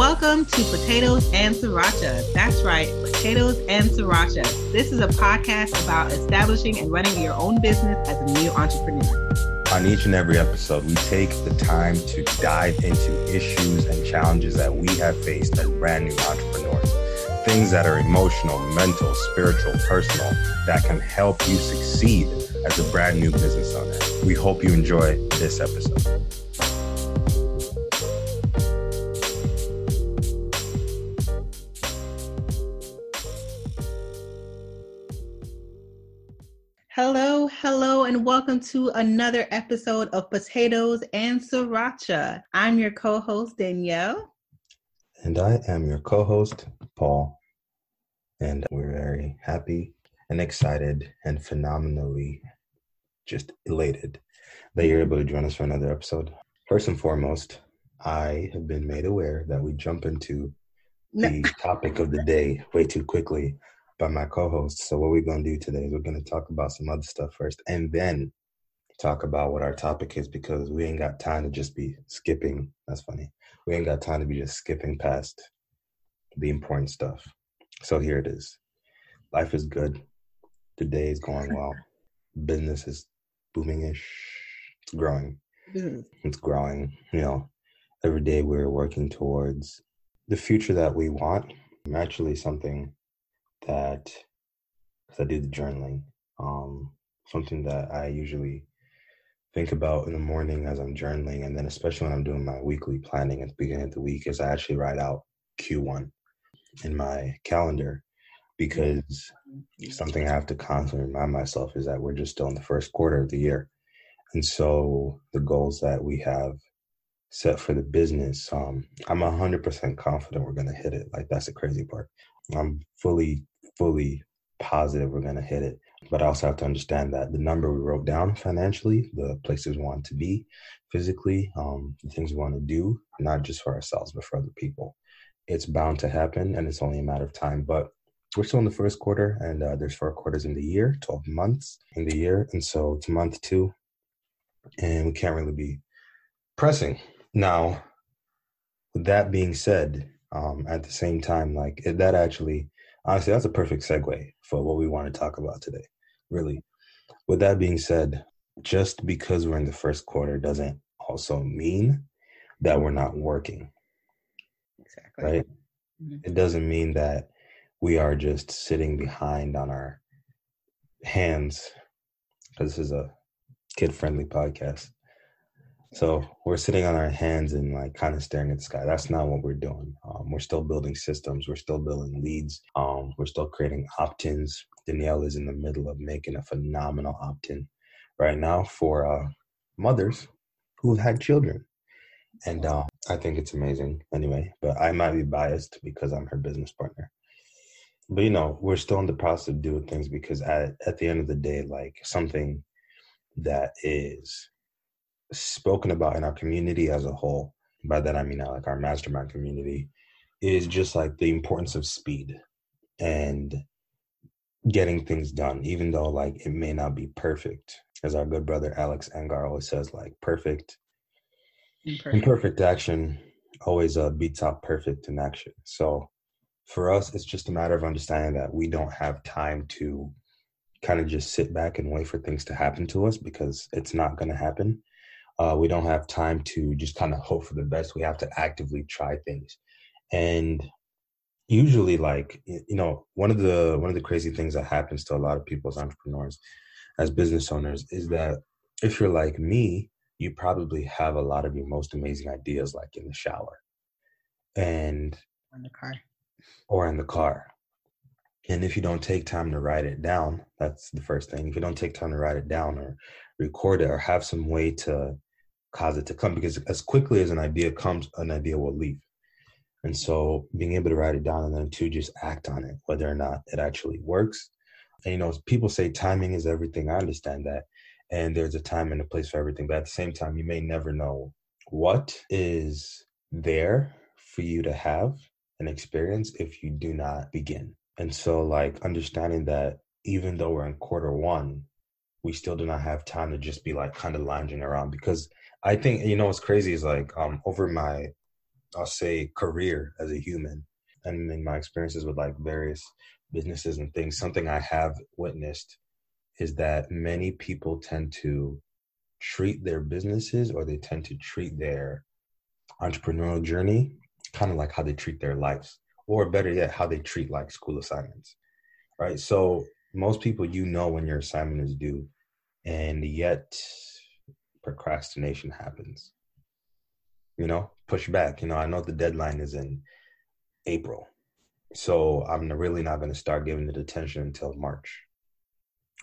Welcome to Potatoes and Sriracha. That's right, Potatoes and Sriracha. This is a podcast about establishing and running your own business as a new entrepreneur. On each and every episode, we take the time to dive into issues and challenges that we have faced as brand new entrepreneurs. Things that are emotional, mental, spiritual, personal, that can help you succeed as a brand new business owner. We hope you enjoy this episode. Welcome to another episode of Potatoes and Sriracha. I'm your co host, Danielle. And I am your co host, Paul. And we're very happy and excited and phenomenally just elated that you're able to join us for another episode. First and foremost, I have been made aware that we jump into the topic of the day way too quickly by my co-host. So what we're gonna do today is we're gonna talk about some other stuff first, and then talk about what our topic is because we ain't got time to just be skipping. That's funny. We ain't got time to be just skipping past the important stuff. So here it is. Life is good. The day is going well. Business is booming-ish. It's growing. Mm. It's growing. You know, every day we're working towards the future that we want. Actually, something that because I do the journaling, um, something that I usually think about in the morning as I'm journaling, and then especially when I'm doing my weekly planning at the beginning of the week, is I actually write out Q1 in my calendar because something I have to constantly remind myself is that we're just still in the first quarter of the year. And so the goals that we have set for the business, um, I'm 100% confident we're going to hit it. Like, that's the crazy part. I'm fully fully positive we're going to hit it. But I also have to understand that the number we wrote down financially, the places we want to be physically, um, the things we want to do, not just for ourselves, but for other people, it's bound to happen and it's only a matter of time. But we're still in the first quarter and uh, there's four quarters in the year, 12 months in the year. And so it's month two and we can't really be pressing. Now, with that being said, um, at the same time, like it, that actually honestly, that's a perfect segue for what we want to talk about today. Really. With that being said, just because we're in the first quarter doesn't also mean that we're not working. Exactly. Right? Mm-hmm. It doesn't mean that we are just sitting behind on our hands because this is a kid friendly podcast. So we're sitting on our hands and like kind of staring at the sky. That's not what we're doing. Um, we're still building systems. We're still building leads. Um, we're still creating opt-ins. Danielle is in the middle of making a phenomenal opt-in right now for uh, mothers who have had children, and uh, I think it's amazing. Anyway, but I might be biased because I'm her business partner. But you know, we're still in the process of doing things because at at the end of the day, like something that is spoken about in our community as a whole, by that I mean like our mastermind community, is just like the importance of speed and getting things done, even though like it may not be perfect. As our good brother Alex Angar always says, like perfect imperfect, imperfect action always uh, beats out perfect in action. So for us, it's just a matter of understanding that we don't have time to kind of just sit back and wait for things to happen to us because it's not going to happen. Uh, we don't have time to just kind of hope for the best. We have to actively try things. And usually like you know one of the one of the crazy things that happens to a lot of people as entrepreneurs as business owners is that if you're like me you probably have a lot of your most amazing ideas like in the shower and in the car or in the car and if you don't take time to write it down that's the first thing if you don't take time to write it down or record it or have some way to cause it to come because as quickly as an idea comes, an idea will leave. And so being able to write it down and then to just act on it, whether or not it actually works. And you know, people say timing is everything. I understand that. And there's a time and a place for everything. But at the same time, you may never know what is there for you to have an experience if you do not begin. And so like understanding that even though we're in quarter one, we still do not have time to just be like kind of lounging around because I think you know what's crazy is like um over my I'll say career as a human and in my experiences with like various businesses and things, something I have witnessed is that many people tend to treat their businesses or they tend to treat their entrepreneurial journey kind of like how they treat their lives, or better yet, how they treat like school assignments. Right. So most people, you know, when your assignment is due, and yet procrastination happens. You know, push back. You know, I know the deadline is in April. So I'm really not going to start giving it attention until March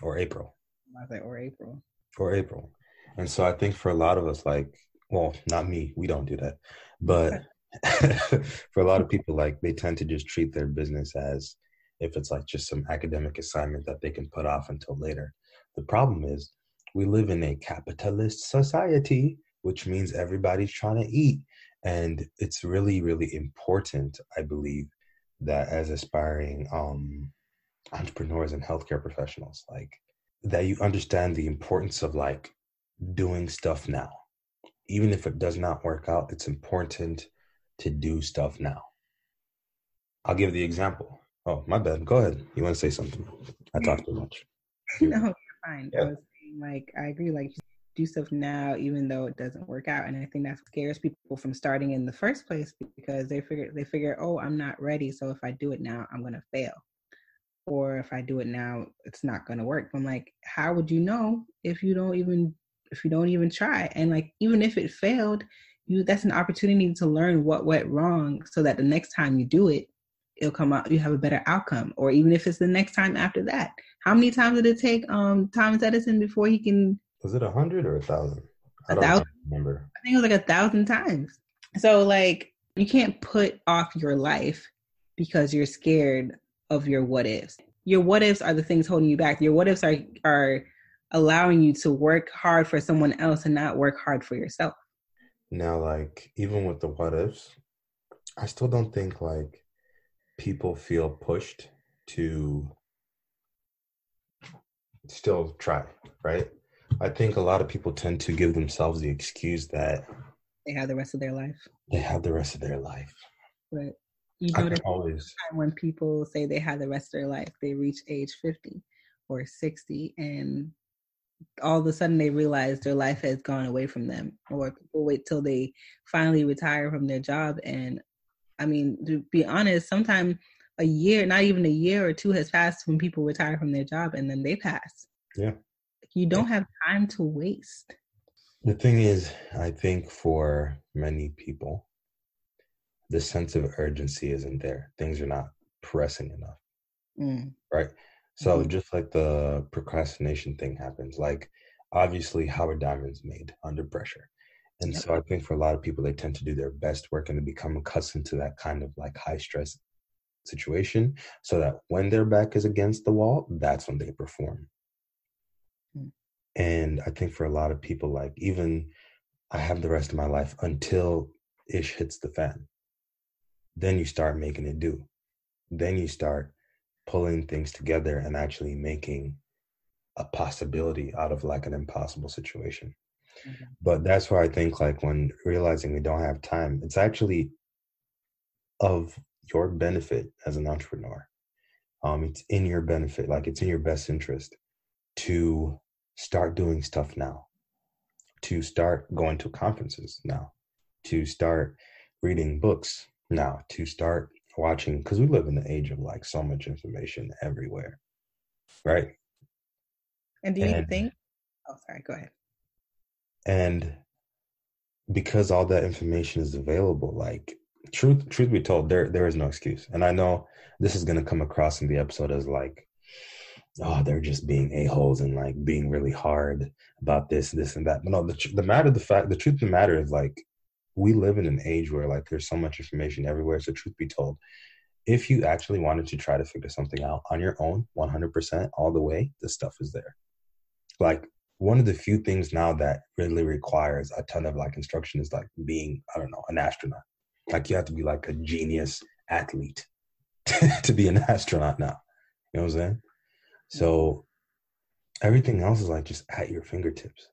or April. I think or April. Or April. And so I think for a lot of us, like, well, not me, we don't do that. But for a lot of people, like they tend to just treat their business as if it's like just some academic assignment that they can put off until later. The problem is we live in a capitalist society, which means everybody's trying to eat. And it's really, really important, I believe, that as aspiring um, entrepreneurs and healthcare professionals, like that you understand the importance of like doing stuff now. Even if it does not work out, it's important to do stuff now. I'll give the example. Oh, my bad. Go ahead. You want to say something? I talked too much. no, you're fine. Yeah. Like, I agree. Like, do stuff now, even though it doesn't work out. And I think that scares people from starting in the first place because they figure they figure, oh, I'm not ready. So if I do it now, I'm gonna fail. Or if I do it now, it's not gonna work. I'm like, how would you know if you don't even if you don't even try? And like, even if it failed, you that's an opportunity to learn what went wrong so that the next time you do it it'll come out you have a better outcome or even if it's the next time after that. How many times did it take um thomas edison before he can was it a hundred or a thousand? A thousand? remember. I think it was like a thousand times. So like you can't put off your life because you're scared of your what ifs. Your what ifs are the things holding you back. Your what ifs are are allowing you to work hard for someone else and not work hard for yourself. Now, like, even with the what ifs, I still don't think like people feel pushed to still try, right? I think a lot of people tend to give themselves the excuse that they have the rest of their life. They have the rest of their life. But you notice always when people say they have the rest of their life, they reach age 50 or 60 and all of a sudden they realize their life has gone away from them or people wait till they finally retire from their job and i mean to be honest sometimes a year not even a year or two has passed when people retire from their job and then they pass. Yeah. You don't have time to waste. The thing is i think for many people the sense of urgency isn't there. Things are not pressing enough. Mm. right? So mm-hmm. just like the procrastination thing happens, like obviously Howard Diamond's made under pressure. And yep. so I think for a lot of people, they tend to do their best work and to become accustomed to that kind of like high stress situation so that when their back is against the wall, that's when they perform. Mm. And I think for a lot of people, like even I have the rest of my life until ish hits the fan. Then you start making it do. Then you start pulling things together and actually making a possibility out of like an impossible situation. Mm-hmm. But that's why I think like when realizing we don't have time, it's actually of your benefit as an entrepreneur. Um, it's in your benefit, like it's in your best interest to start doing stuff now, to start going to conferences now, to start reading books now, to start watching because we live in the age of like so much information everywhere, right? And do you and, think? Oh, sorry. Go ahead. And because all that information is available, like truth, truth be told, there there is no excuse. And I know this is going to come across in the episode as like, oh, they're just being a holes and like being really hard about this, this, and that. But no, the the matter, the fact, the truth of the matter is like we live in an age where like there's so much information everywhere. So truth be told, if you actually wanted to try to figure something out on your own, 100% all the way, the stuff is there. Like one of the few things now that really requires a ton of like instruction is like being, I don't know, an astronaut. Like you have to be like a genius athlete to be an astronaut now. You know what I'm saying? So everything else is like just at your fingertips.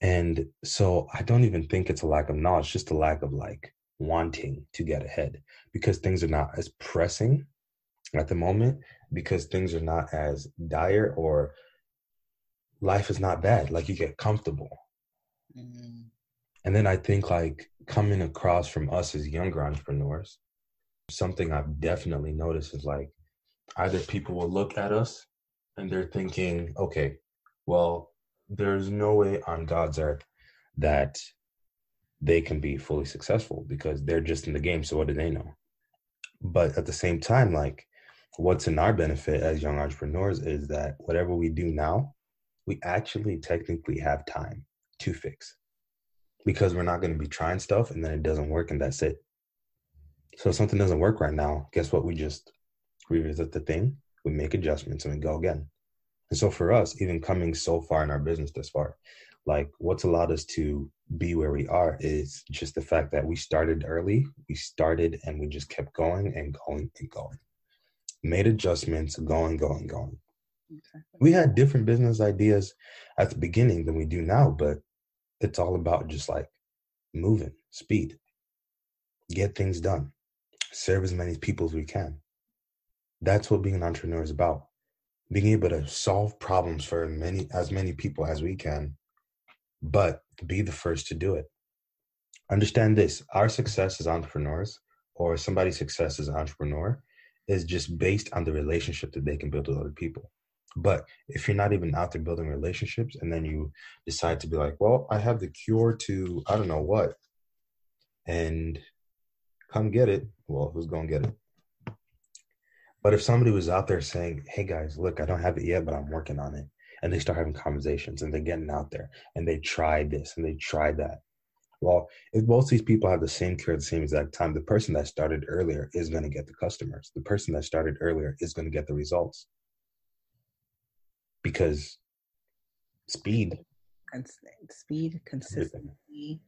And so I don't even think it's a lack of knowledge, just a lack of like wanting to get ahead because things are not as pressing at the moment because things are not as dire or life is not bad like you get comfortable mm. and then i think like coming across from us as younger entrepreneurs something i've definitely noticed is like either people will look at us and they're thinking okay well there's no way on god's earth that they can be fully successful because they're just in the game. So what do they know? But at the same time, like what's in our benefit as young entrepreneurs is that whatever we do now, we actually technically have time to fix because we're not going to be trying stuff and then it doesn't work and that's it. So if something doesn't work right now, guess what? We just revisit the thing, we make adjustments and we go again. And so for us, even coming so far in our business this far, like what's allowed us to be where we are is just the fact that we started early we started and we just kept going and going and going made adjustments going going going. We had different business ideas at the beginning than we do now but it's all about just like moving speed. Get things done. Serve as many people as we can. That's what being an entrepreneur is about. Being able to solve problems for many as many people as we can but be the first to do it. Understand this our success as entrepreneurs, or somebody's success as an entrepreneur, is just based on the relationship that they can build with other people. But if you're not even out there building relationships and then you decide to be like, well, I have the cure to I don't know what, and come get it, well, who's going to get it? But if somebody was out there saying, hey guys, look, I don't have it yet, but I'm working on it, and they start having conversations and they're getting out there and they tried this and they tried that. Well, if both these people have the same cure at the same exact time, the person that started earlier is going to get the customers. The person that started earlier is going to get the results because speed, speed, consistency.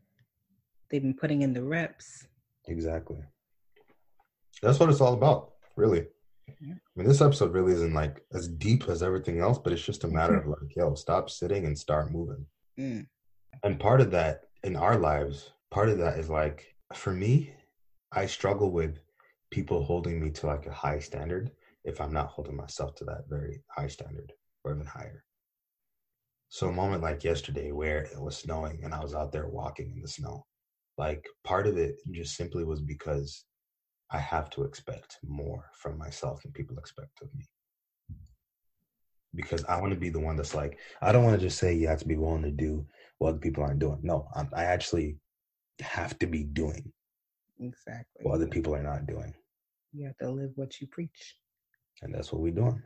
They've been putting in the reps. Exactly. That's what it's all about, really. I mean, this episode really isn't like as deep as everything else, but it's just a matter of like, yo, stop sitting and start moving. Mm. And part of that in our lives, part of that is like, for me, I struggle with people holding me to like a high standard if I'm not holding myself to that very high standard or even higher. So a moment like yesterday where it was snowing and I was out there walking in the snow, like part of it just simply was because I have to expect more from myself than people expect of me. Because I want to be the one that's like, I don't want to just say you have to be willing to do what other people aren't doing. No, I'm, I actually have to be doing exactly what other people are not doing. You have to live what you preach. And that's what we're doing.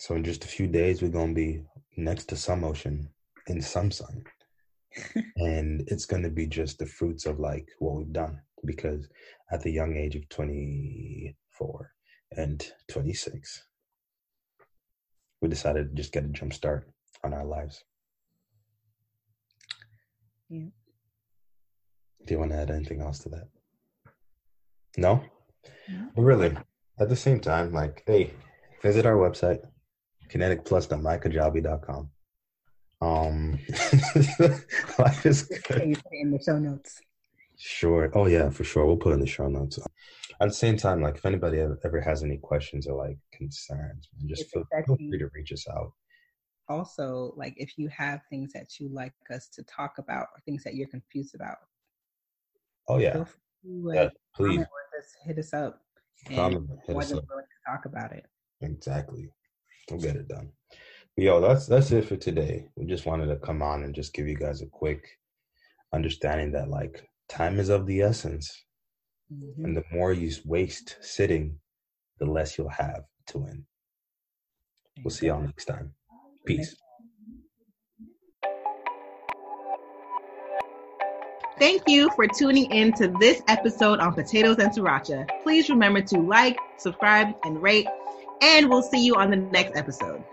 So in just a few days, we're gonna be next to some ocean in some sun and it's going to be just the fruits of like what we've done because at the young age of 24 and 26 we decided to just get a jump start on our lives. Yeah. Do you want to add anything else to that? No? But really at the same time like hey visit our website kineticplus.mykajabi.com um, life is good. in the show notes. Sure. Oh yeah, for sure. We'll put in the show notes. At the same time, like if anybody ever has any questions or like concerns, just feel, feel free to reach us out. Also, like if you have things that you like us to talk about or things that you're confused about. Oh yeah. Free, yeah please hit us up. And comment, hit us up. to talk about it. Exactly. We'll get it done yo, that's that's it for today. We just wanted to come on and just give you guys a quick understanding that like time is of the essence. Mm-hmm. And the more you waste sitting, the less you'll have to win. We'll see y'all next time. Peace. Thank you for tuning in to this episode on Potatoes and Sriracha. Please remember to like, subscribe, and rate, and we'll see you on the next episode.